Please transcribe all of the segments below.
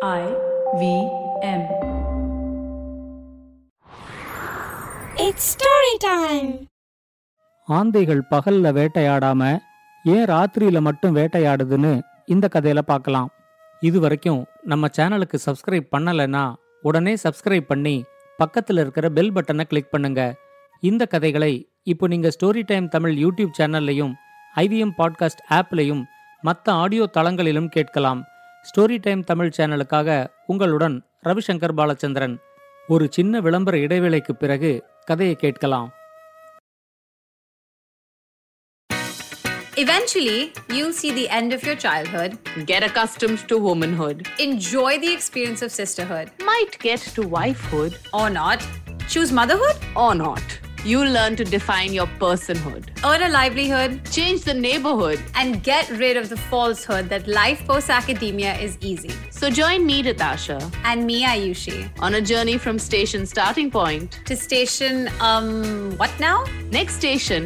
I V M. It's story time. ஆந்தைகள் பகல்ல வேட்டையாடாம ஏன் ராத்திரியில மட்டும் வேட்டையாடுதுன்னு இந்த கதையில பார்க்கலாம் இது வரைக்கும் நம்ம சேனலுக்கு சப்ஸ்கிரைப் பண்ணலைன்னா உடனே சப்ஸ்கிரைப் பண்ணி பக்கத்துல இருக்கிற பெல் பட்டனை கிளிக் பண்ணுங்க இந்த கதைகளை இப்போ நீங்க ஸ்டோரி டைம் தமிழ் யூடியூப் சேனல்லையும் ஐவிஎம் பாட்காஸ்ட் ஆப்லையும் மற்ற ஆடியோ தளங்களிலும் கேட்கலாம் ஸ்டோரி டைம் தமிழ் சேனலுக்காக உங்களுடன் ரவிசங்கர் பாலச்சந்திரன் ஒரு சின்ன விளம்பர இடைவேளைக்கு பிறகு கதையை கேட்கலாம் Eventually, you'll see the end of your childhood, Get accustomed to womanhood. enjoy the experience of sisterhood, Might get to wifehood or not, choose motherhood, or not. You'll learn to define your personhood. earn a livelihood, Change the neighborhood. and get rid of the falsehood that life post academia is easy. So join me, Natasha, And me, Ayushi, on a journey from station starting point. to station, um, what now? Next station,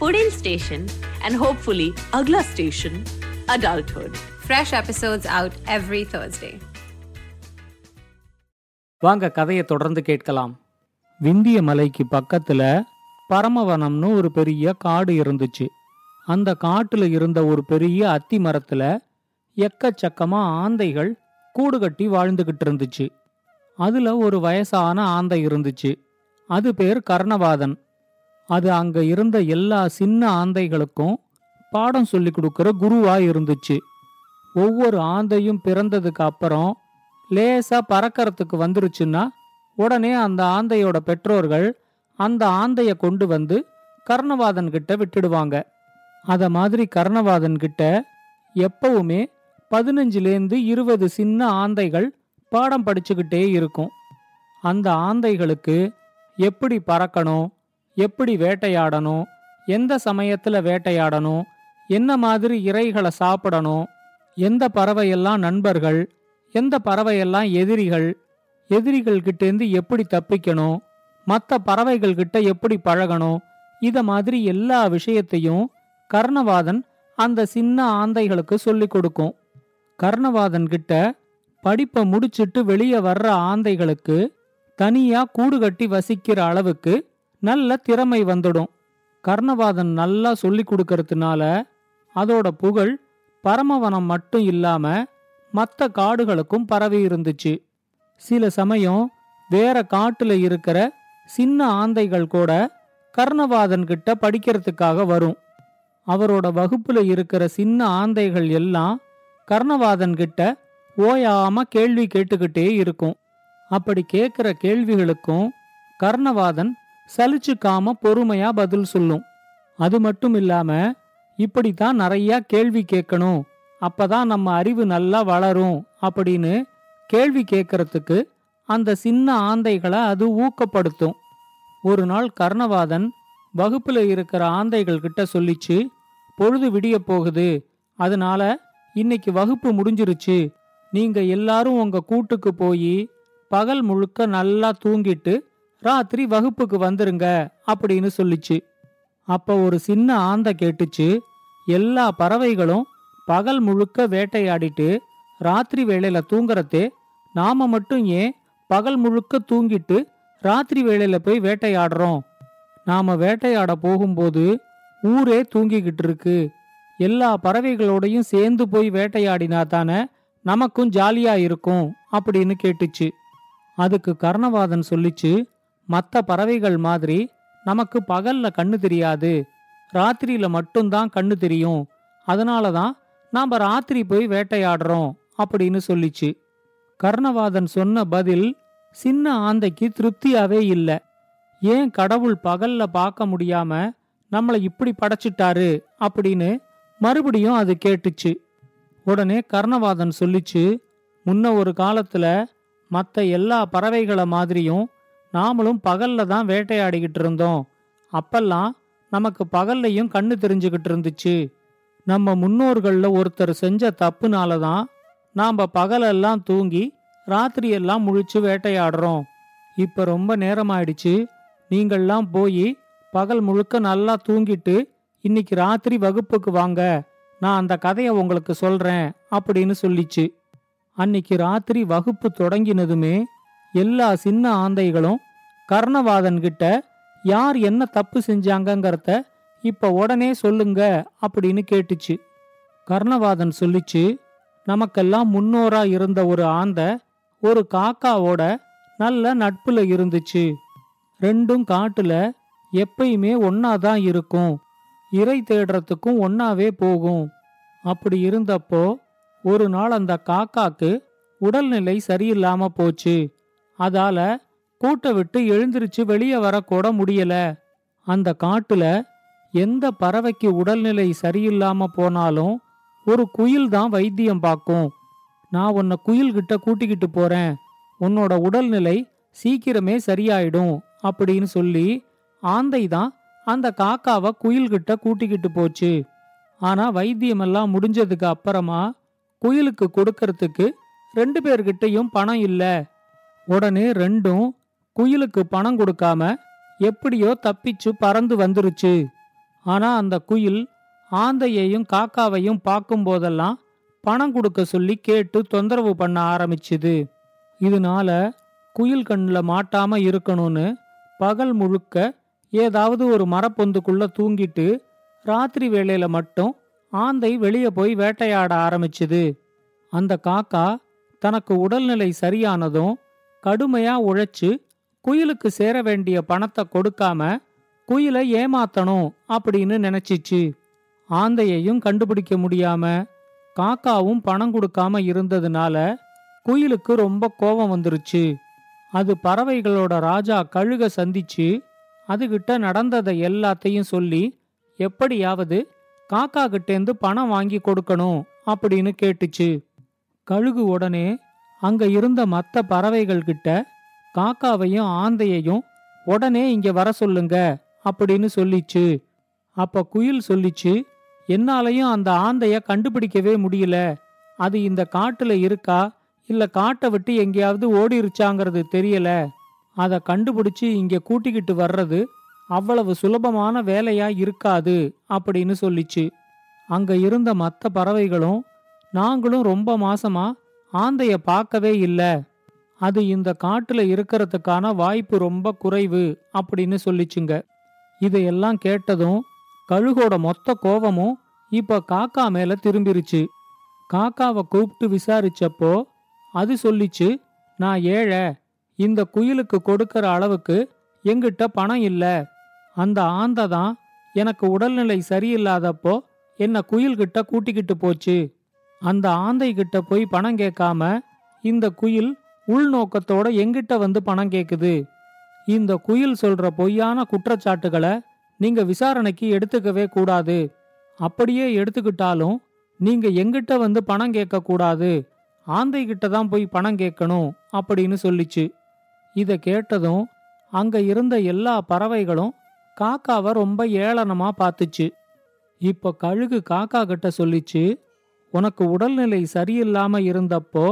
Pudin station, and hopefully Agla station, adulthood. Fresh episodes out every Thursday. வாங்க கதையை தொடர்ந்து கேட்கலாம் விந்திய மலைக்கு பக்கத்துல பரமவனம்னு ஒரு பெரிய காடு இருந்துச்சு. அந்த காட்டுல இருந்த ஒரு பெரிய அத்தி மரத்துல எக்கச்சக்கமா ஆந்தைகள் கூடு கட்டி வாழ்ந்துகிட்டு இருந்துச்சு. அதுல ஒரு வயசான ஆந்தை இருந்துச்சு. அது பேர் கர்ணவாதன். அது அங்க இருந்த எல்லா சின்ன ஆந்தைகளுக்கும் பாடம் சொல்லி கொடுக்கிற குருவா இருந்துச்சு. ஒவ்வொரு ஆந்தையும் பிறந்ததுக்கு அப்புறம் லேசா பறக்கறதுக்கு வந்துருச்சுன்னா உடனே அந்த ஆந்தையோட பெற்றோர்கள் அந்த ஆந்தைய கொண்டு வந்து கர்ணவாதன் கிட்ட விட்டுடுவாங்க. அத மாதிரி கர்ணவாதன் கிட்ட எப்பவுமே பதினஞ்சுலேருந்து இருபது சின்ன ஆந்தைகள் பாடம் படிச்சுக்கிட்டே இருக்கும். அந்த ஆந்தைகளுக்கு எப்படி பறக்கணும் எப்படி வேட்டையாடணும் எந்த சமயத்துல வேட்டையாடணும் என்ன மாதிரி இறைகளை சாப்பிடணும் எந்த பறவையெல்லாம் நண்பர்கள் எந்த பறவையெல்லாம் எதிரிகள் எதிரிகள் கிட்டேந்து எப்படி தப்பிக்கணும்? மற்ற பறவைகள் கிட்ட எப்படி பழகணும்? இத மாதிரி எல்லா விஷயத்தையும் கர்ணவாதன் அந்த சின்ன ஆந்தைகளுக்கு சொல்லிக் கொடுக்கும். கர்ணவாதன் கிட்ட படிப்பை முடிச்சிட்டு வெளியே வர்ற ஆந்தைகளுக்கு தனியா கூடு கட்டி வசிக்கிற அளவுக்கு நல்ல திறமை வந்துடும். கர்ணவாதன் நல்லா சொல்லி கொடுக்கறதுனால அதோட புகழ் பரமவனம் மட்டும் இல்லாம மற்ற காடுகளுக்கும் பரவி இருந்துச்சு. சில சமயம் வேற காட்டுல இருக்கிற சின்ன ஆந்தைகள் கூட கர்ணவாதன் கிட்ட படிக்கிறதுக்காக வரும். அவரோட வகுப்புல இருக்கிற சின்ன ஆந்தைகள் எல்லாம் கர்ணவாதன் கிட்ட ஓயாம கேள்வி கேட்டுக்கிட்டே இருக்கும். அப்படி கேட்கிற கேள்விகளுக்கும் கர்ணவாதன் சலிச்சுக்காம பொறுமையா பதில் சொல்லும். அது மட்டும் இல்லாம இப்படித்தான் நிறைய கேள்வி கேட்கணும். அப்பதான் நம்ம அறிவு நல்லா வளரும் அப்படின்னு கேள்வி கேட்கறதுக்கு அந்த சின்ன ஆந்தைகளை அது ஊக்கப்படுத்தும். ஒரு நாள் கர்ணவாதன் வகுப்புல இருக்கிற ஆந்தைகள் கிட்ட சொல்லிச்சு பொழுது விடிய போகுது. அதனால இன்னைக்கு வகுப்பு முடிஞ்சிருச்சு. நீங்க எல்லாரும் உங்க கூட்டுக்கு போய் பகல் முழுக்க நல்லா தூங்கிட்டு ராத்திரி வகுப்புக்கு வந்துருங்க அப்படின்னு சொல்லிச்சு. அப்ப ஒரு சின்ன ஆந்தை கேட்டுச்சு எல்லா பறவைகளும் பகல் முழுக்க வேட்டையாடிட்டு ராத்திரி வேளையில தூங்குறதே நாம மட்டும் ஏன் பகல் முழுக்க தூங்கிட்டு ராத்திரி வேளையில போய் வேட்டையாடுறோம்? நாம வேட்டையாட போகும்போது ஊரே தூங்கிக்கிட்டு இருக்கு. எல்லா பறவைகளோடையும் சேர்ந்து போய் வேட்டையாடினா தானே நமக்கும் ஜாலியா இருக்கும் அப்படின்னு கேட்டுச்சு. அதுக்கு கர்ணவாதன் சொல்லிச்சு மற்ற பறவைகள் மாதிரி நமக்கு பகல்ல கண்ணு தெரியாது. ராத்திரியில மட்டும்தான் கண்ணு தெரியும். அதனால தான் நாம ராத்திரி போய் வேட்டையாடுறோம். அப்படின்னு சொல்லிச்சு. கர்ணவாதன் சொன்ன பதில் சின்ன ஆந்தைக்கு திருப்தியாவே இல்ல. ஏன் கடவுள் பகல்ல பார்க்க முடியாம நம்மளை இப்படி படைச்சிட்டாரு அப்படின்னு மறுபடியும் அது கேட்டுச்சு. உடனே கர்ணவாதன் சொல்லிச்சு முன்ன ஒரு காலத்துல மற்ற எல்லா பறவைகளை மாதிரியும் நாமளும் பகல்ல தான் வேட்டையாடிக்கிட்டு இருந்தோம். அப்பெல்லாம் நமக்கு பகல்லையும் கண்ணு தெரிஞ்சுக்கிட்டு இருந்துச்சு. நம்ம முன்னோர்களில் ஒருத்தர் செஞ்ச தப்புனால தான் நாம பகலெல்லாம் தூங்கி ராத்திரியெல்லாம் முழிச்சு வேட்டையாடுறோம். இப்ப ரொம்ப நேரமாயிடுச்சு. நீங்கள்லாம் போய் பகல் முழுக்க நல்லா தூங்கிட்டு இன்னைக்கு ராத்திரி வகுப்புக்கு வாங்க. நான் அந்த கதையை உங்களுக்கு சொல்றேன் அப்படின்னு சொல்லிச்சு. அன்னைக்கு ராத்திரி வகுப்பு தொடங்கினதுமே எல்லா சின்ன ஆந்தைகளும் கர்ணவாதன் கிட்ட யார் என்ன தப்பு செஞ்சாங்கங்கிறத இப்ப உடனே சொல்லுங்க அப்படின்னு கேட்டுச்சு. கர்ணவாதன் சொல்லிச்சு நமக்கெல்லாம் முன்னோரா இருந்த ஒரு ஆந்தை ஒரு காக்காவோட நல்ல நட்புல இருந்துச்சு. ரெண்டும் காட்டுல எப்பயுமே ஒன்னாதான் இருக்கும். இறை தேடுறதுக்கும் ஒன்னாவே போகும். அப்படி இருந்தப்போ ஒரு நாள் அந்த காக்காக்கு உடல்நிலை சரியில்லாம போச்சு. அதால கூட்ட விட்டு எழுந்திருச்சு வெளியே வரக்கூட முடியல. அந்த காட்டுல எந்த பறவைக்கு உடல்நிலை சரியில்லாம போனாலும் ஒரு குயில் தான் வைத்தியம் பார்க்கும். நான் உன்னை குயில்கிட்ட கூட்டிக்கிட்டு போறேன். உன்னோட உடல்நிலை சீக்கிரமே சரியாயிடும் அப்படின்னு சொல்லி ஆந்தை தான் அந்த காக்காவை குயில்கிட்ட கூட்டிக்கிட்டு போச்சு. ஆனா வைத்தியமெல்லாம் முடிஞ்சதுக்கு அப்புறமா குயிலுக்கு கொடுக்கறதுக்கு ரெண்டு பேர்கிட்டயும் பணம் இல்ல. உடனே ரெண்டும் குயிலுக்கு பணம் கொடுக்காம எப்படியோ தப்பிச்சு பறந்து வந்துருச்சு. ஆனா அந்த குயில் ஆந்தையையும் காக்காவையும் பார்க்கும் போதெல்லாம் பணம் கொடுக்க சொல்லி கேட்டு தொந்தரவு பண்ண ஆரம்பிச்சுது. இதனால குயில் கண்ணில் மாட்டாம இருக்கணும்னு பகல் முழுக்க ஏதாவது ஒரு மரப்பொந்துக்குள்ள தூங்கிட்டு ராத்திரி வேளையில மட்டும் ஆந்தை வெளியே போய் வேட்டையாட ஆரம்பிச்சுது. அந்த காக்கா தனக்கு உடல்நிலை சரியானதும் கடுமையா உழைச்சு குயிலுக்கு சேர வேண்டிய பணத்தை கொடுக்காம குயிலை ஏமாத்தணும் அப்படின்னு நினைச்சிச்சு. ஆந்தையையும் கண்டுபிடிக்க முடியாம காக்காவும் பணம் கொடுக்காம இருந்ததுனால குயிலுக்கு ரொம்ப கோபம் வந்துருச்சு. அது பறவைகளோட ராஜா கழுக சந்திச்சு அதுகிட்ட நடந்ததை எல்லாத்தையும் சொல்லி எப்படியாவது காக்கா கிட்டேந்து பணம் வாங்கி கொடுக்கணும் அப்படின்னு கேட்டுச்சு. கழுகு உடனே அங்க இருந்த மத்த பறவைகள் கிட்ட காக்காவையும் ஆந்தையையும் உடனே இங்க வர சொல்லுங்க அப்படின்னு சொல்லிச்சு. அப்ப குயில் சொல்லிச்சு என்னாலையும் அந்த ஆந்தைய கண்டுபிடிக்கவே முடியல. அது இந்த காட்டுல இருக்கா? இல்ல காட்டை விட்டு எங்கேயாவது ஓடிருச்சாங்கிறது தெரியல. அத கண்டுபிடிச்சு இங்க கூட்டிக்கிட்டு வர்றது அவ்வளவு சுலபமான வேலையா இருக்காது அப்படின்னு சொல்லிச்சு. அங்க இருந்த மத்த பறவைகளும் நாங்களும் ரொம்ப மாசமா ஆந்தைய பார்க்கவே இல்ல. அது இந்த காட்டுல இருக்கிறதுக்கான வாய்ப்பு ரொம்ப குறைவு அப்படின்னு சொல்லிச்சுங்க. இதையெல்லாம் கேட்டதும் கழுகோட மொத்த கோவமும் இப்ப காக்கா மேல திரும்பிருச்சு. காக்காவை கூப்பிட்டு விசாரிச்சப்போ அது சொல்லிச்சு நான் ஏழை இந்த குயிலுக்கு கொடுக்கற அளவுக்கு எங்கிட்ட பணம் இல்ல. அந்த ஆந்தை தான் எனக்கு உடல்நிலை சரியில்லாதப்போ என்ன குயில்கிட்ட கூட்டிக்கிட்டு போச்சு. அந்த ஆந்தை கிட்ட போய் பணம் கேட்காம இந்த குயில் உள்நோக்கத்தோட எங்கிட்ட வந்து பணம் கேக்குது. இந்த குயில் சொல்ற பொய்யான குற்றச்சாட்டுகளை நீங்க விசாரணைக்கு எடுத்துக்கவே கூடாது. அப்படியே எடுத்துக்கிட்டாலும் நீங்க எங்கிட்ட வந்து பணம் கேட்க கூடாது. ஆந்தை கிட்ட தான் போய் பணம் கேட்கணும் அப்படின்னு சொல்லிச்சு. இத கேட்டதும் அங்க இருந்த எல்லா பறவைகளும் காக்காவை ரொம்ப ஏளனமா பார்த்துச்சு. இப்ப கழுகு காக்கா கிட்ட சொல்லிச்சு உனக்கு உடல்நிலை சரியில்லாம இருந்தப்போ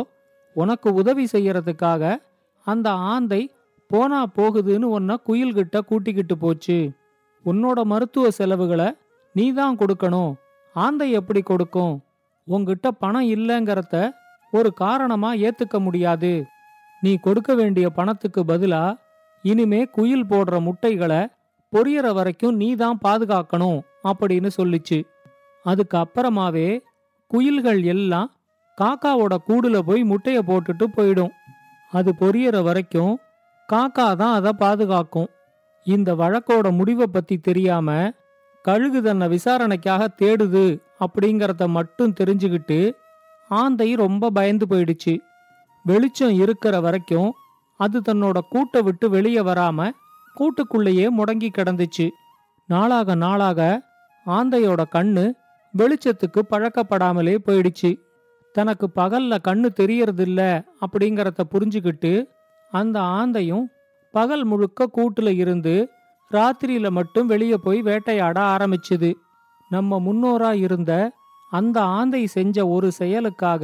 உனக்கு உதவி செய்யறதுக்காக அந்த ஆந்தை போனா போகுதுன்னு உன்னை குயில்கிட்ட கூட்டிக்கிட்டு போச்சு. உன்னோட மருத்துவ செலவுகளை நீ தான் கொடுக்கணும். ஆந்தை எப்படி கொடுக்கும்? உங்ககிட்ட பணம் இல்லைங்கிறத ஒரு காரணமா ஏத்துக்க முடியாது. நீ கொடுக்க வேண்டிய பணத்துக்கு பதிலா இனிமே குயில் போடுற முட்டைகளை பொரியற வரைக்கும் நீ தான் பாதுகாக்கணும் அப்படின்னு சொல்லிச்சு. அதுக்கு அப்புறமாவே குயில்கள் எல்லாம் காக்காவோட கூடுல போய் முட்டைய போட்டுட்டு போயிடும். அது பொரியற வரைக்கும் காக்கா தான் அதை பாதுகாக்கும். இந்த வழக்கோட முடிவை பத்தி தெரியாம கழுகு தன்னை விசாரணைக்காக தேடுது அப்படிங்கறத மட்டும் தெரிஞ்சுக்கிட்டு ஆந்தை ரொம்ப பயந்து போயிடுச்சு. வெளிச்சம் இருக்கிற வரைக்கும் அது தன்னோட கூட்டை விட்டு வெளியே வராம கூட்டுக்குள்ளேயே முடங்கி கிடந்துச்சு. நாளாக நாளாக ஆந்தையோட கண்ணு வெளிச்சத்துக்கு பழக்கப்படாமலே போயிடுச்சு. தனக்கு பகல்ல கண்ணு தெரியறதில்ல அப்படிங்கறத புரிஞ்சுக்கிட்டு அந்த ஆந்தையும் பகல் முழுக்க கூட்டுல இருந்து ராத்திரியில மட்டும் வெளியே போய் வேட்டையாட ஆரம்பிச்சுது. நம்ம முன்னோரா இருந்த அந்த ஆந்தை செஞ்ச ஒரு செயலுக்காக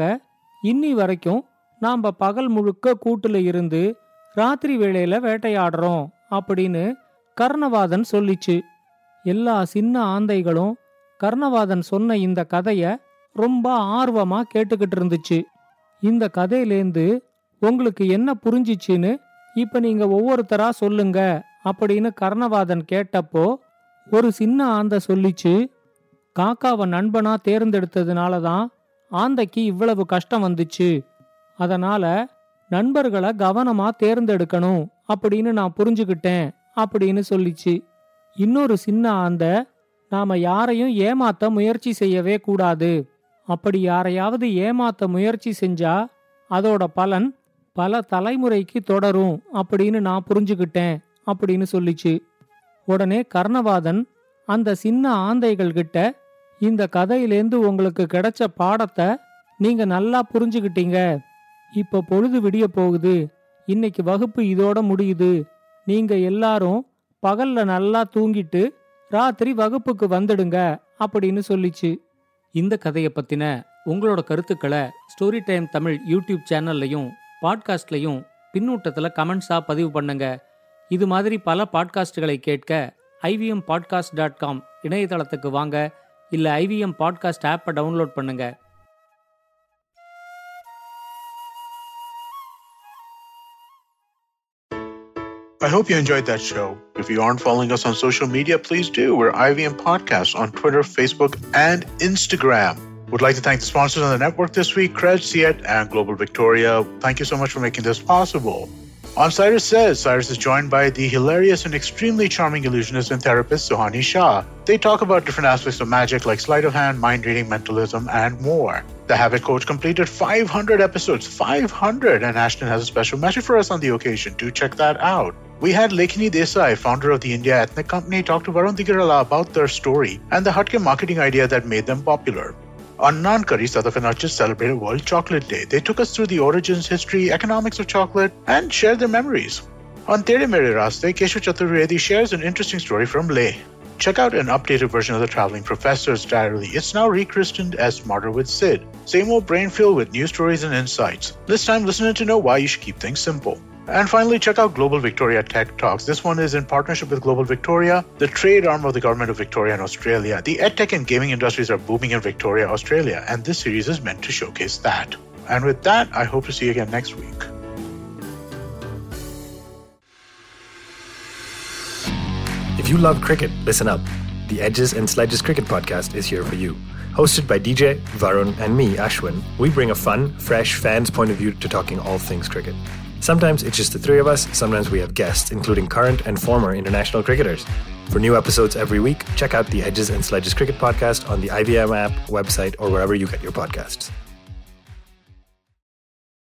இன்னி வரைக்கும் நாம பகல் முழுக்க கூட்டுல இருந்து ராத்திரி வேளையில வேட்டையாடுறோம் அப்படின்னு கர்ணவாதன் சொல்லிச்சு. எல்லா சின்ன ஆந்தைகளும் கர்ணவாதன் சொன்ன இந்த கதைய ரொம்ப ஆர்வமா கேட்டுக்கிட்டு இருந்துச்சு. இந்த கதையிலேந்து உங்களுக்கு என்ன புரிஞ்சிச்சுன்னு இப்ப நீங்க ஒவ்வொருத்தரா சொல்லுங்க அப்படின்னு கர்ணவாதன் கேட்டப்போ ஒரு சின்ன ஆந்தை சொல்லிச்சு காக்காவை நண்பனா தேர்ந்தெடுத்ததுனால தான் ஆந்தைக்கு இவ்வளவு கஷ்டம் வந்துச்சு. அதனால நண்பர்களை கவனமா தேர்ந்தெடுக்கணும் அப்படின்னு நான் புரிஞ்சுக்கிட்டேன் அப்படின்னு சொல்லிச்சு. இன்னொரு சின்ன ஆந்தை நாம யாரையும் ஏமாத்த முயற்சி செய்யவே கூடாது. அப்படி யாரையாவது ஏமாத்த முயற்சி செஞ்சா அதோட பலன் பல தலைமுறைக்கு தொடரும் அப்படின்னு நான் புரிஞ்சுக்கிட்டேன் அப்படின்னு சொல்லிச்சு. உடனே கர்ணவாதன் அந்த சின்ன ஆந்தைகள் கிட்ட இந்த கதையிலேருந்து உங்களுக்கு கிடைச்ச பாடத்தை நீங்க நல்லா புரிஞ்சுக்கிட்டீங்க. இப்ப பொழுது விடிய போகுது. இன்னைக்கு வகுப்பு இதோட முடியுது. நீங்க எல்லாரும் பகல்ல நல்லா தூங்கிட்டு ராத்திரி வகுப்புக்கு வந்துடுங்க அப்படின்னு சொல்லிச்சு. இந்த கதையை பத்தின உங்களோட கருத்துக்களை ஸ்டோரி டைம் தமிழ் யூடியூப் சேனல்லையும் பாட்காஸ்ட்லையும் பின்னூட்டத்தில் கமெண்ட்ஸாக பதிவு பண்ணுங்க இது மாதிரி பல பாட்காஸ்டுகளை கேட்க ஐவிஎம் பாட்காஸ்ட் டாட் காம் இணையதளத்துக்கு வாங்க இல்லை ஐவிஎம் பாட்காஸ்ட் ஆப்பை டவுன்லோட் பண்ணுங்க I hope you enjoyed that show. If you aren't following us on social media, please do. We're IVM Podcasts on Twitter, Facebook, and Instagram. Would like to thank the sponsors on the network this week, Cred, Siet, and Global Victoria. Thank you so much for making this possible. On Cyrus Says, Cyrus is joined by the hilarious and extremely charming illusionist and therapist Suhani Shah. They talk about different aspects of magic like sleight of hand, mind reading, mentalism, and more. The Habit Coach completed 500 episodes, 500, and Ashton has a special message for us on the occasion. Do check that out. We had Lekini Desai, founder of the India Ethnic Company, talk to Varun Digarala about their story and the Hutke marketing idea that made them popular. On Nankari, South Africa just celebrated World Chocolate Day. They took us through the origins, history, economics of chocolate, and shared their memories. On Tere Mere Raste, Keshu Chaturvedi shares an interesting story from Leh. Check out an updated version of the Traveling Professor's Diary. It's now rechristened as Smarter with Sid. Same old brain filled with new stories and insights. This time, listening to know why you should keep things simple. And finally, check out Global Victoria Tech Talks. This one is in partnership with Global Victoria, the trade arm of the government of Victoria and Australia. The edtech and gaming industries are booming in Victoria, Australia, and this series is meant to showcase that. And with that, I hope to see you again next week. If you love cricket, listen up. The Edges and Sledges Cricket Podcast is here for you. Hosted by DJ, Varun, and me, Ashwin, we bring a fun, fresh fan's point of view to talking all things cricket. Sometimes it's just the three of us, sometimes we have guests, including current and former international cricketers. For new episodes every week, check out the Edges and Sledges Cricket Podcast on the IVM app, website, or wherever you get your podcasts.